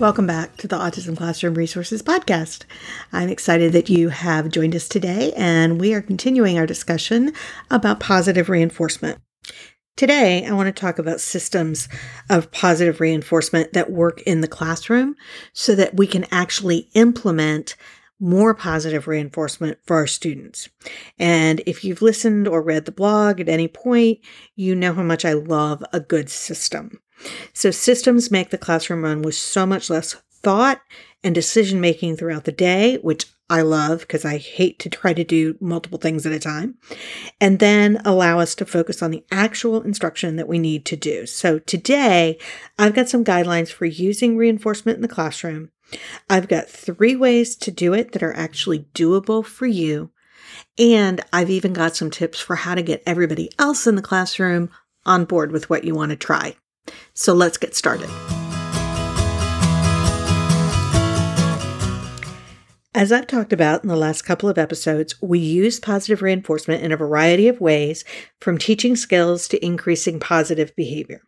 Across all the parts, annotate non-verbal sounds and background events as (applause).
Welcome back to the Autism Classroom Resources Podcast. I'm excited that you have joined us today, and we are continuing our discussion about positive reinforcement. Today, I want to talk about systems of positive reinforcement that work in the classroom so that we can actually implement more positive reinforcement for our students. And if you've listened or read the blog at any point, you know how much I love a good system. So systems make the classroom run with so much less thought and decision making throughout the day, which I love because I hate to try to do multiple things at a time, and then allow us to focus on the actual instruction that we need to do. So today, I've got some guidelines for using reinforcement in the classroom. I've got three ways to do it that are actually doable for you. And I've even got some tips for how to get everybody else in the classroom on board with what you want to try. So let's get started. As I've talked about in the last couple of episodes, we use positive reinforcement in a variety of ways, from teaching skills to increasing positive behavior.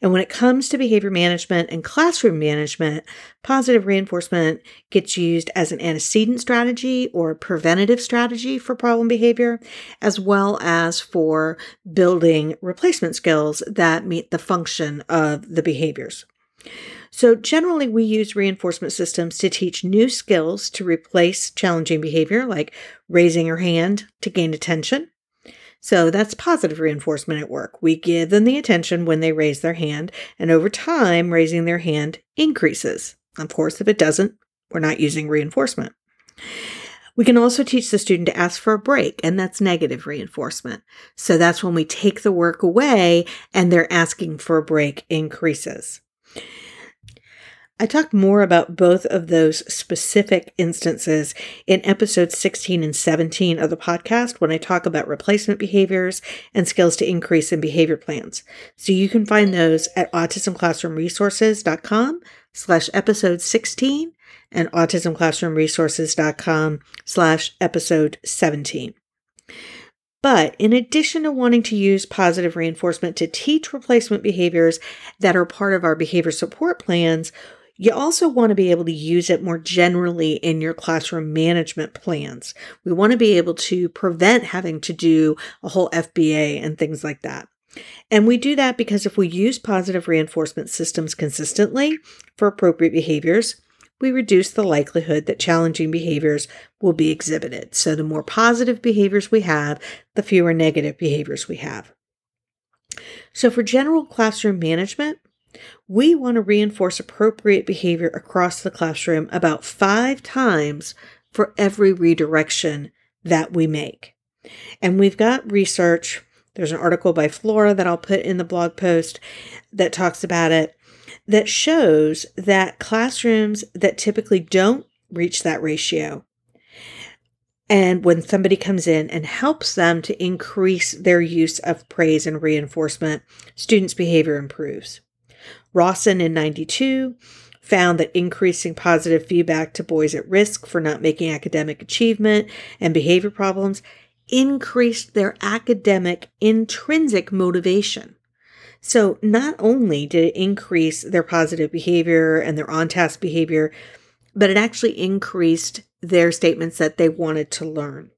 And when it comes to behavior management and classroom management, positive reinforcement gets used as an antecedent strategy or preventative strategy for problem behavior, as well as for building replacement skills that meet the function of the behaviors. So, generally, we use reinforcement systems to teach new skills to replace challenging behavior, like raising your hand to gain attention, so that's positive reinforcement at work. We give them the attention when they raise their hand, and over time, raising their hand increases. Of course, if it doesn't, we're not using reinforcement. We can also teach the student to ask for a break, and that's negative reinforcement. So that's when we take the work away and their asking for a break increases. I talk more about both of those specific instances in episodes 16 and 17 of the podcast when I talk about replacement behaviors and skills to increase in behavior plans. So you can find those at autismclassroomresources.com slash episode 16 and autismclassroomresources.com slash episode 17. But in addition to wanting to use positive reinforcement to teach replacement behaviors that are part of our behavior support plans, you also want to be able to use it more generally in your classroom management plans. We want to be able to prevent having to do a whole FBA and things like that. And we do that because if we use positive reinforcement systems consistently for appropriate behaviors, we reduce the likelihood that challenging behaviors will be exhibited. So, the more positive behaviors we have, the fewer negative behaviors we have. So, for general classroom management, we want to reinforce appropriate behavior across the classroom about five times for every redirection that we make. And we've got research. There's an article by Flora that I'll put in the blog post that talks about it that shows that classrooms that typically don't reach that ratio and when somebody comes in and helps them to increase their use of praise and reinforcement, students' behavior improves. Rawson in 92 found that increasing positive feedback to boys at risk for not making academic achievement and behavior problems increased their academic intrinsic motivation. So, not only did it increase their positive behavior and their on task behavior, but it actually increased their statements that they wanted to learn.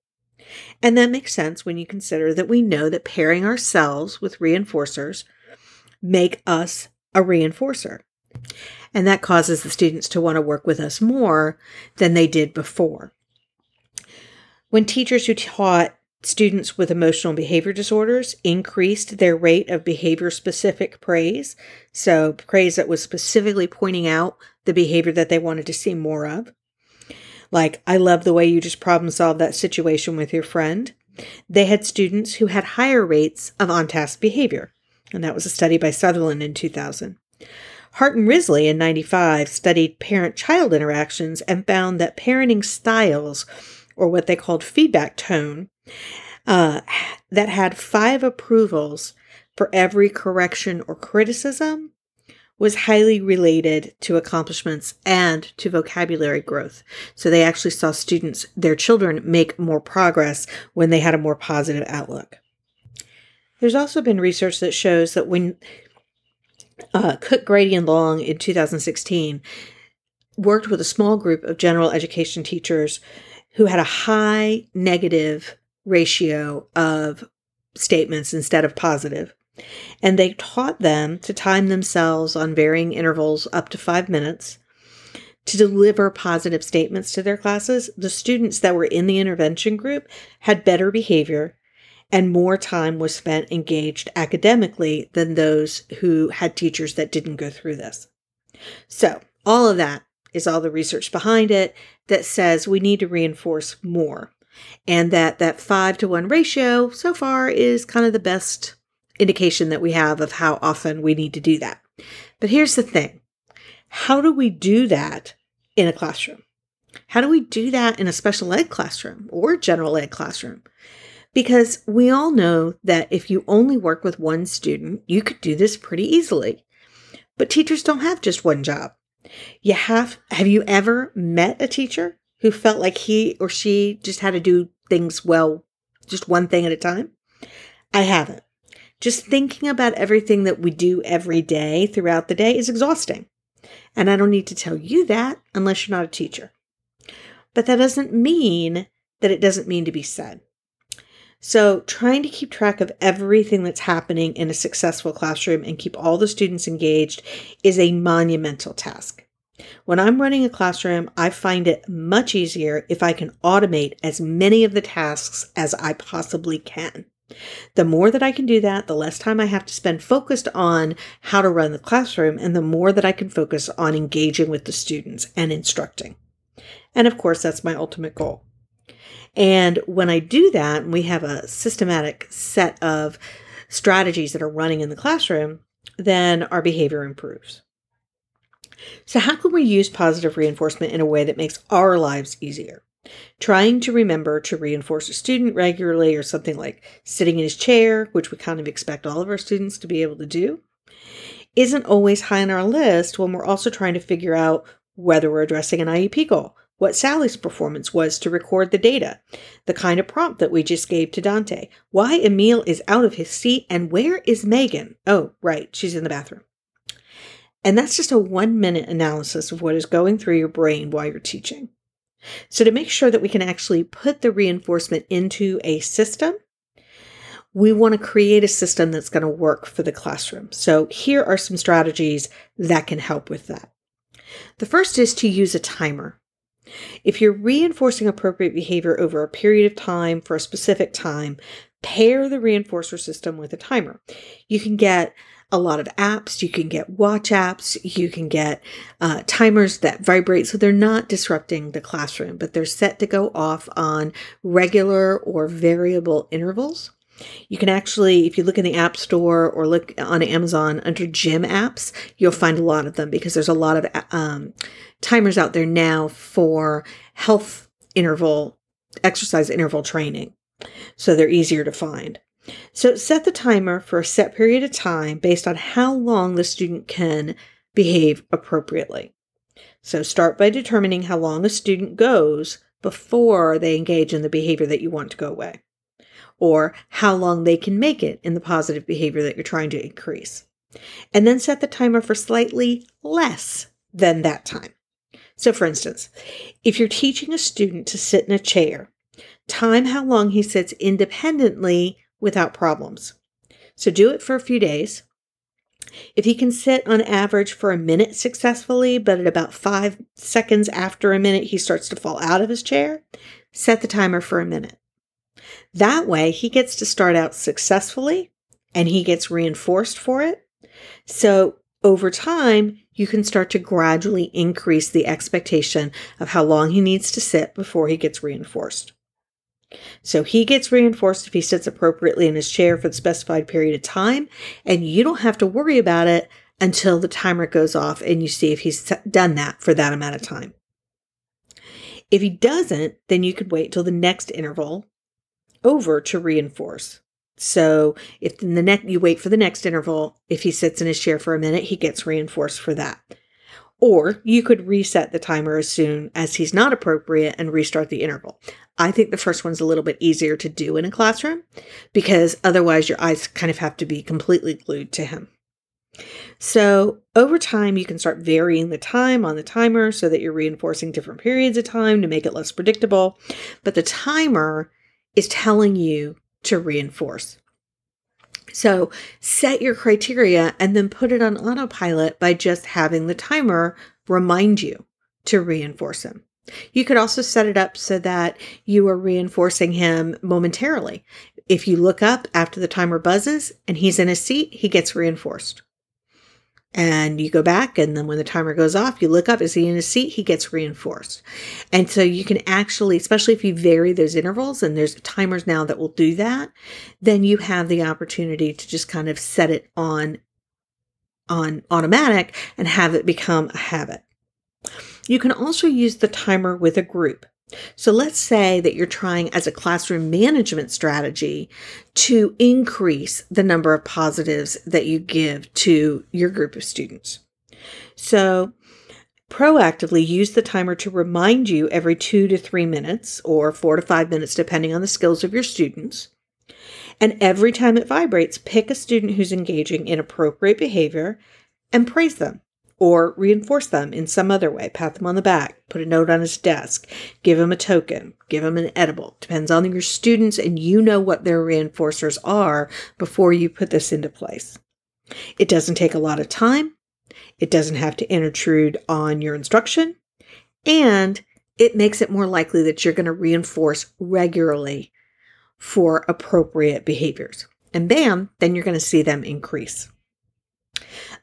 And that makes sense when you consider that we know that pairing ourselves with reinforcers make us a reinforcer. And that causes the students to want to work with us more than they did before. When teachers who taught students with emotional and behavior disorders increased their rate of behavior specific praise, so praise that was specifically pointing out the behavior that they wanted to see more of. Like, I love the way you just problem solved that situation with your friend. they had students who had higher rates of on task behavior. And that was a study by Sutherland in 2000. Hart and Risley in 95 studied parent child interactions and found that parenting styles, or what they called feedback tone, uh, that had five approvals for every correction or criticism was highly related to accomplishments and to vocabulary growth. So they actually saw students, their children, make more progress when they had a more positive outlook. There's also been research that shows that when uh, Cook, Grady, and Long in 2016 worked with a small group of general education teachers who had a high negative ratio of statements instead of positive. And they taught them to time themselves on varying intervals up to five minutes to deliver positive statements to their classes. The students that were in the intervention group had better behavior and more time was spent engaged academically than those who had teachers that didn't go through this. So, all of that is all the research behind it that says we need to reinforce more and that that 5 to 1 ratio so far is kind of the best indication that we have of how often we need to do that. But here's the thing. How do we do that in a classroom? How do we do that in a special ed classroom or general ed classroom? Because we all know that if you only work with one student, you could do this pretty easily. But teachers don't have just one job. You have have you ever met a teacher who felt like he or she just had to do things well, just one thing at a time? I haven't. Just thinking about everything that we do every day throughout the day is exhausting. And I don't need to tell you that unless you're not a teacher. But that doesn't mean that it doesn't mean to be said. So, trying to keep track of everything that's happening in a successful classroom and keep all the students engaged is a monumental task. When I'm running a classroom, I find it much easier if I can automate as many of the tasks as I possibly can. The more that I can do that, the less time I have to spend focused on how to run the classroom, and the more that I can focus on engaging with the students and instructing. And of course, that's my ultimate goal. And when I do that, we have a systematic set of strategies that are running in the classroom, then our behavior improves. So, how can we use positive reinforcement in a way that makes our lives easier? Trying to remember to reinforce a student regularly, or something like sitting in his chair, which we kind of expect all of our students to be able to do, isn't always high on our list when we're also trying to figure out whether we're addressing an IEP goal what Sally's performance was to record the data, the kind of prompt that we just gave to Dante, why Emil is out of his seat, and where is Megan? Oh, right, she's in the bathroom. And that's just a one minute analysis of what is going through your brain while you're teaching. So, to make sure that we can actually put the reinforcement into a system, we want to create a system that's going to work for the classroom. So, here are some strategies that can help with that. The first is to use a timer. If you're reinforcing appropriate behavior over a period of time for a specific time, pair the reinforcer system with a timer. You can get a lot of apps. You can get watch apps. You can get uh, timers that vibrate. So they're not disrupting the classroom, but they're set to go off on regular or variable intervals. You can actually, if you look in the App Store or look on Amazon under gym apps, you'll find a lot of them because there's a lot of um, timers out there now for health interval, exercise interval training. So they're easier to find. So set the timer for a set period of time based on how long the student can behave appropriately. So start by determining how long a student goes before they engage in the behavior that you want to go away or how long they can make it in the positive behavior that you're trying to increase. And then set the timer for slightly less than that time. So, for instance, if you're teaching a student to sit in a chair, time how long he sits independently without problems. So, do it for a few days. If he can sit on average for a minute successfully, but at about five seconds after a minute he starts to fall out of his chair, set the timer for a minute. That way, he gets to start out successfully and he gets reinforced for it. So, over time, you can start to gradually increase the expectation of how long he needs to sit before he gets reinforced. So he gets reinforced if he sits appropriately in his chair for the specified period of time, and you don't have to worry about it until the timer goes off and you see if he's done that for that amount of time. If he doesn't, then you could wait till the next interval over to reinforce. So if in the next you wait for the next interval, if he sits in his chair for a minute, he gets reinforced for that. Or you could reset the timer as soon as he's not appropriate and restart the interval. I think the first one's a little bit easier to do in a classroom because otherwise your eyes kind of have to be completely glued to him. So, over time, you can start varying the time on the timer so that you're reinforcing different periods of time to make it less predictable. But the timer is telling you to reinforce. So, set your criteria and then put it on autopilot by just having the timer remind you to reinforce him. You could also set it up so that you are reinforcing him momentarily. If you look up after the timer buzzes and he's in a seat, he gets reinforced and you go back and then when the timer goes off you look up is he in a seat he gets reinforced. And so you can actually especially if you vary those intervals and there's timers now that will do that then you have the opportunity to just kind of set it on on automatic and have it become a habit. You can also use the timer with a group so let's say that you're trying as a classroom management strategy to increase the number of positives that you give to your group of students. So proactively use the timer to remind you every two to three minutes or four to five minutes, depending on the skills of your students. And every time it vibrates, pick a student who's engaging in appropriate behavior and praise them or reinforce them in some other way. Pat them on the back, put a note on his desk, give him a token, give him an edible. Depends on your students, and you know what their reinforcers are before you put this into place. It doesn't take a lot of time, it doesn't have to intrude on your instruction, and it makes it more likely that you're going to reinforce regularly for appropriate behaviors. And bam, then you're going to see them increase.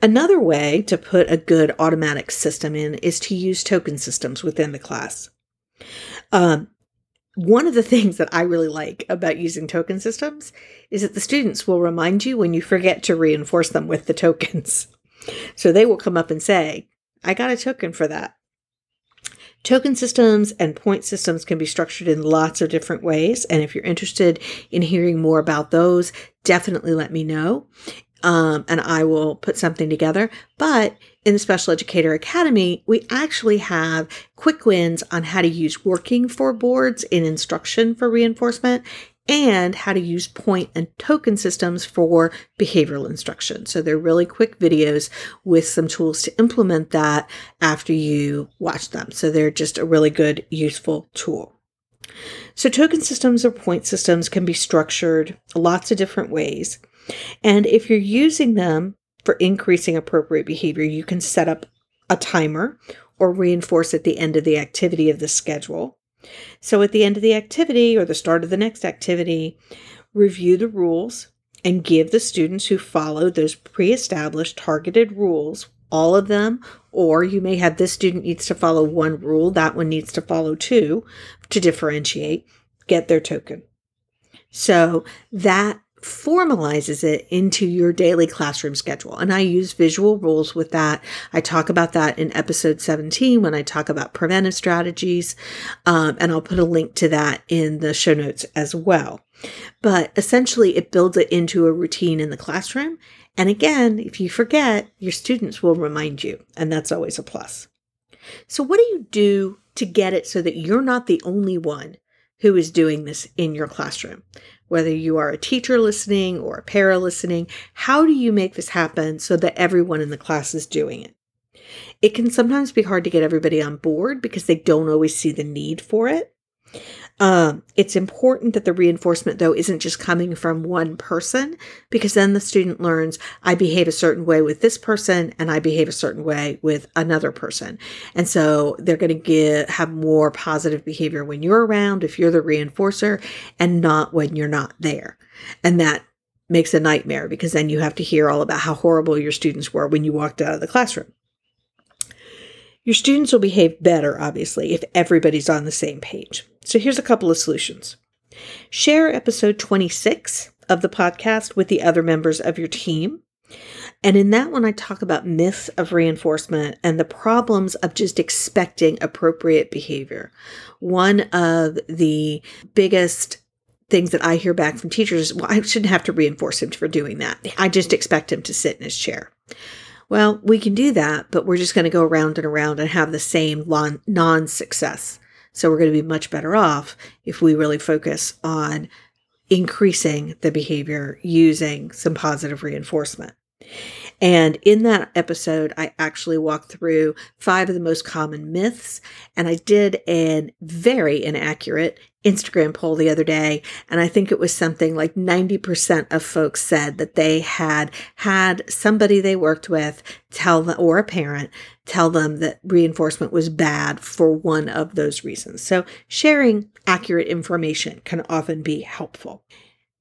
Another way to put a good automatic system in is to use token systems within the class. Um, one of the (laughs) things that I really like about using token systems is that the students will remind you when you forget to reinforce them with the tokens. (laughs) So they will come up and say, I got a token for that. Token systems and point systems can be structured in lots of different ways. And if you're interested in hearing more about those, definitely let me know um, and I will put something together. But in the Special Educator Academy, we actually have quick wins on how to use working for boards in instruction for reinforcement and how to use point and token systems for behavioral instruction. So they're really quick videos with some tools to implement that after you watch them. So they're just a really good, useful tool. So token systems or point systems can be structured lots of different ways. And if you're using them for increasing appropriate behavior, you can set up a timer or reinforce at the end of the activity of the schedule. So at the end of the activity or the start of the next activity, review the rules and give the students who followed those pre established targeted rules, all of them, or you may have this student needs to follow one rule, that one needs to follow two to differentiate, get their token. So that formalizes it into your daily classroom schedule. And I use visual rules with that. I talk about that in episode 17 when I talk about preventive strategies. Um, and I'll put a link to that in the show notes as well. But essentially, it builds it into a routine in the classroom. And again, if you forget, your students will remind you, and that's always a plus. So, what do you do to get it so that you're not the only one who is doing this in your classroom? Whether you are a teacher listening or a para listening, how do you make this happen so that everyone in the class is doing it? It can sometimes be hard to get everybody on board because they don't always see the need for it. Um, it's important that the reinforcement, though, isn't just coming from one person because then the student learns I behave a certain way with this person and I behave a certain way with another person. And so they're going to have more positive behavior when you're around, if you're the reinforcer, and not when you're not there. And that makes a nightmare because then you have to hear all about how horrible your students were when you walked out of the classroom. Your students will behave better, obviously, if everybody's on the same page. So here's a couple of solutions. Share episode 26 of the podcast with the other members of your team. And in that one, I talk about myths of reinforcement and the problems of just expecting appropriate behavior. One of the biggest things that I hear back from teachers is, well, I shouldn't have to reinforce him for doing that. I just expect him to sit in his chair. Well, we can do that, but we're just going to go around and around and have the same non success. So we're going to be much better off if we really focus on increasing the behavior using some positive reinforcement. And in that episode, I actually walked through five of the most common myths. And I did a very inaccurate Instagram poll the other day. And I think it was something like 90% of folks said that they had had somebody they worked with tell them, or a parent tell them that reinforcement was bad for one of those reasons. So sharing accurate information can often be helpful.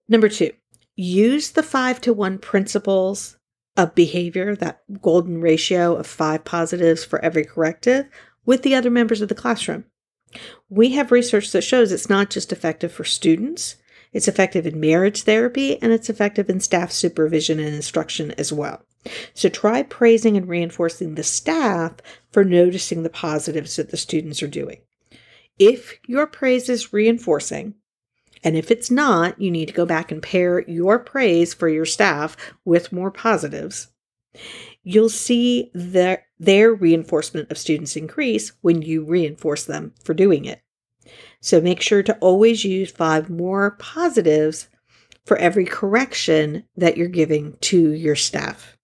Number two, use the five to one principles of behavior, that golden ratio of five positives for every corrective, with the other members of the classroom. We have research that shows it's not just effective for students, it's effective in marriage therapy, and it's effective in staff supervision and instruction as well. So try praising and reinforcing the staff for noticing the positives that the students are doing. If your praise is reinforcing, and if it's not, you need to go back and pair your praise for your staff with more positives. You'll see their, their reinforcement of students increase when you reinforce them for doing it. So make sure to always use five more positives for every correction that you're giving to your staff.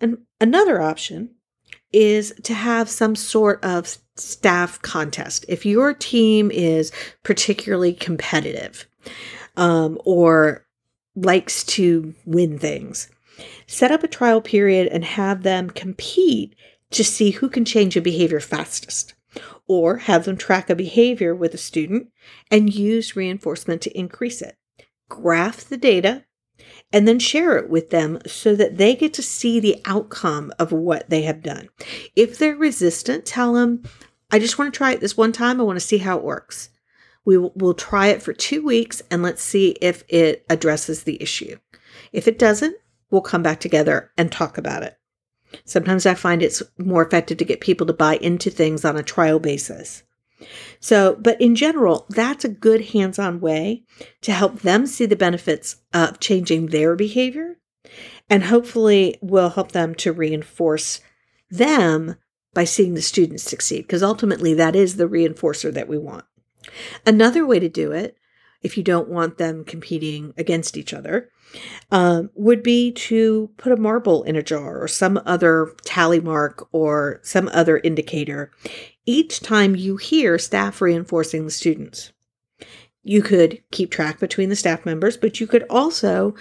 And another option is to have some sort of staff contest. If your team is particularly competitive um, or likes to win things, set up a trial period and have them compete to see who can change a behavior fastest. Or have them track a behavior with a student and use reinforcement to increase it. Graph the data and then share it with them so that they get to see the outcome of what they have done. If they're resistant, tell them, I just want to try it this one time. I want to see how it works. We will we'll try it for two weeks and let's see if it addresses the issue. If it doesn't, we'll come back together and talk about it. Sometimes I find it's more effective to get people to buy into things on a trial basis. So, but in general, that's a good hands on way to help them see the benefits of changing their behavior and hopefully will help them to reinforce them by seeing the students succeed, because ultimately that is the reinforcer that we want. Another way to do it, if you don't want them competing against each other, um, would be to put a marble in a jar or some other tally mark or some other indicator each time you here staff reinforcing the students. You could keep track between the staff members, but you could also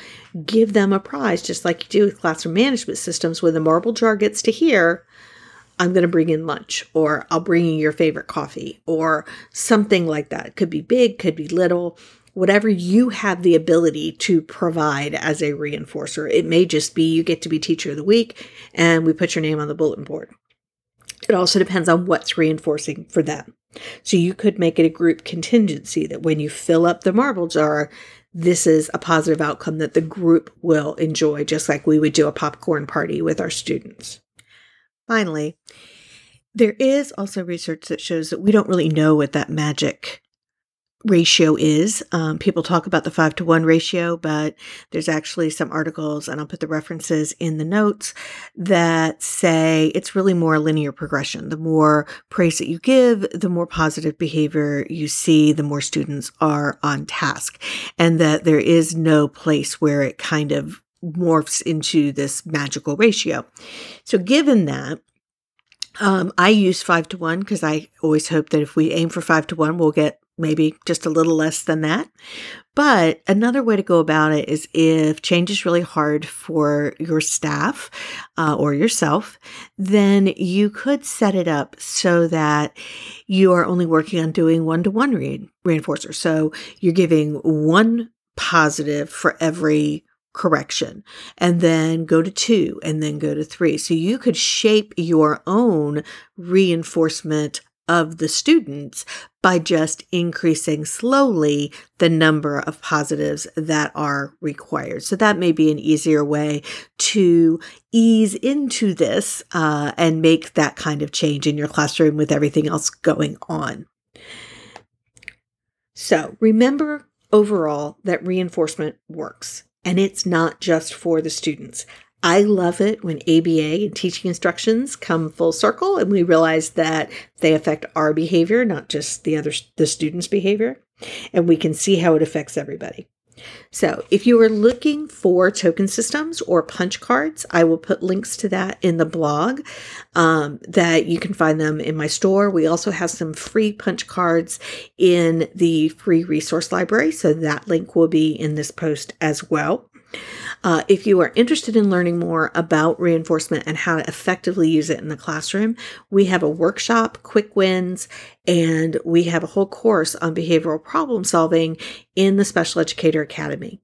give them a prize, just like you do with classroom management systems. When the marble jar gets to hear, I'm going to bring in lunch, or I'll bring you your favorite coffee, or something like that. It could be big, could be little, whatever you have the ability to provide as a reinforcer. It may just be you get to be teacher of the week and we put your name on the bulletin board. It also depends on what's reinforcing for them. So you could make it a group contingency that when you fill up the marble jar, this is a positive outcome that the group will enjoy, just like we would do a popcorn party with our students. Finally, there is also research that shows that we don't really know what that magic ratio is. Um, people talk about the five to one ratio, but there's actually some articles, and I'll put the references in the notes that say it's really more linear progression. The more praise that you give, the more positive behavior you see, the more students are on task, and that there is no place where it kind of morphs into this magical ratio. So, given that, um, I use five to one because I always hope that if we aim for five to one, we'll get maybe just a little less than that. But another way to go about it is if change is really hard for your staff uh, or yourself, then you could set it up so that you are only working on doing one to one reinforcer. So you're giving one positive for every correction and then go to two and then go to three. So you could shape your own reinforcement of the students by just increasing slowly the number of positives that are required. So that may be an easier way to ease into this uh, and make that kind of change in your classroom with everything else going on. So remember overall that reinforcement works and it's not just for the students. I love it when ABA and teaching instructions come full circle and we realize that they affect our behavior, not just the other the students' behavior, and we can see how it affects everybody. So, if you are looking for token systems or punch cards, I will put links to that in the blog um, that you can find them in my store. We also have some free punch cards in the free resource library. So, that link will be in this post as well. Uh, if you are interested in learning more about reinforcement and how to effectively use it in the classroom, we have a workshop, quick wins, and we have a whole course on behavioral problem solving in the Special Educator Academy.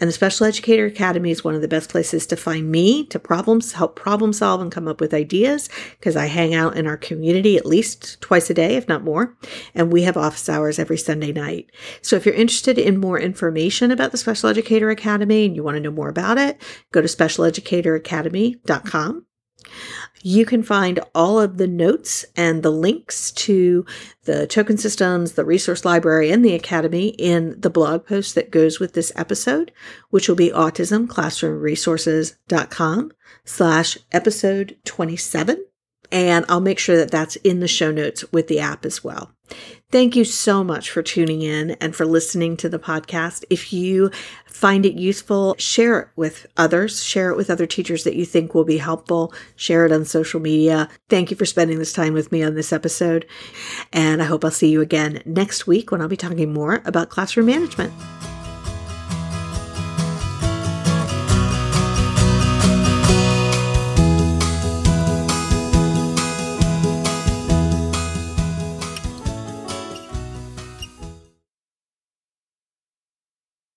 And the Special Educator Academy is one of the best places to find me to problems, help problem solve and come up with ideas because I hang out in our community at least twice a day, if not more. And we have office hours every Sunday night. So if you're interested in more information about the Special Educator Academy and you want to know more about it, go to specialeducatoracademy.com. You can find all of the notes and the links to the token systems, the resource library, and the academy in the blog post that goes with this episode, which will be autismclassroomresources.com slash episode 27. And I'll make sure that that's in the show notes with the app as well. Thank you so much for tuning in and for listening to the podcast. If you find it useful, share it with others, share it with other teachers that you think will be helpful, share it on social media. Thank you for spending this time with me on this episode. And I hope I'll see you again next week when I'll be talking more about classroom management.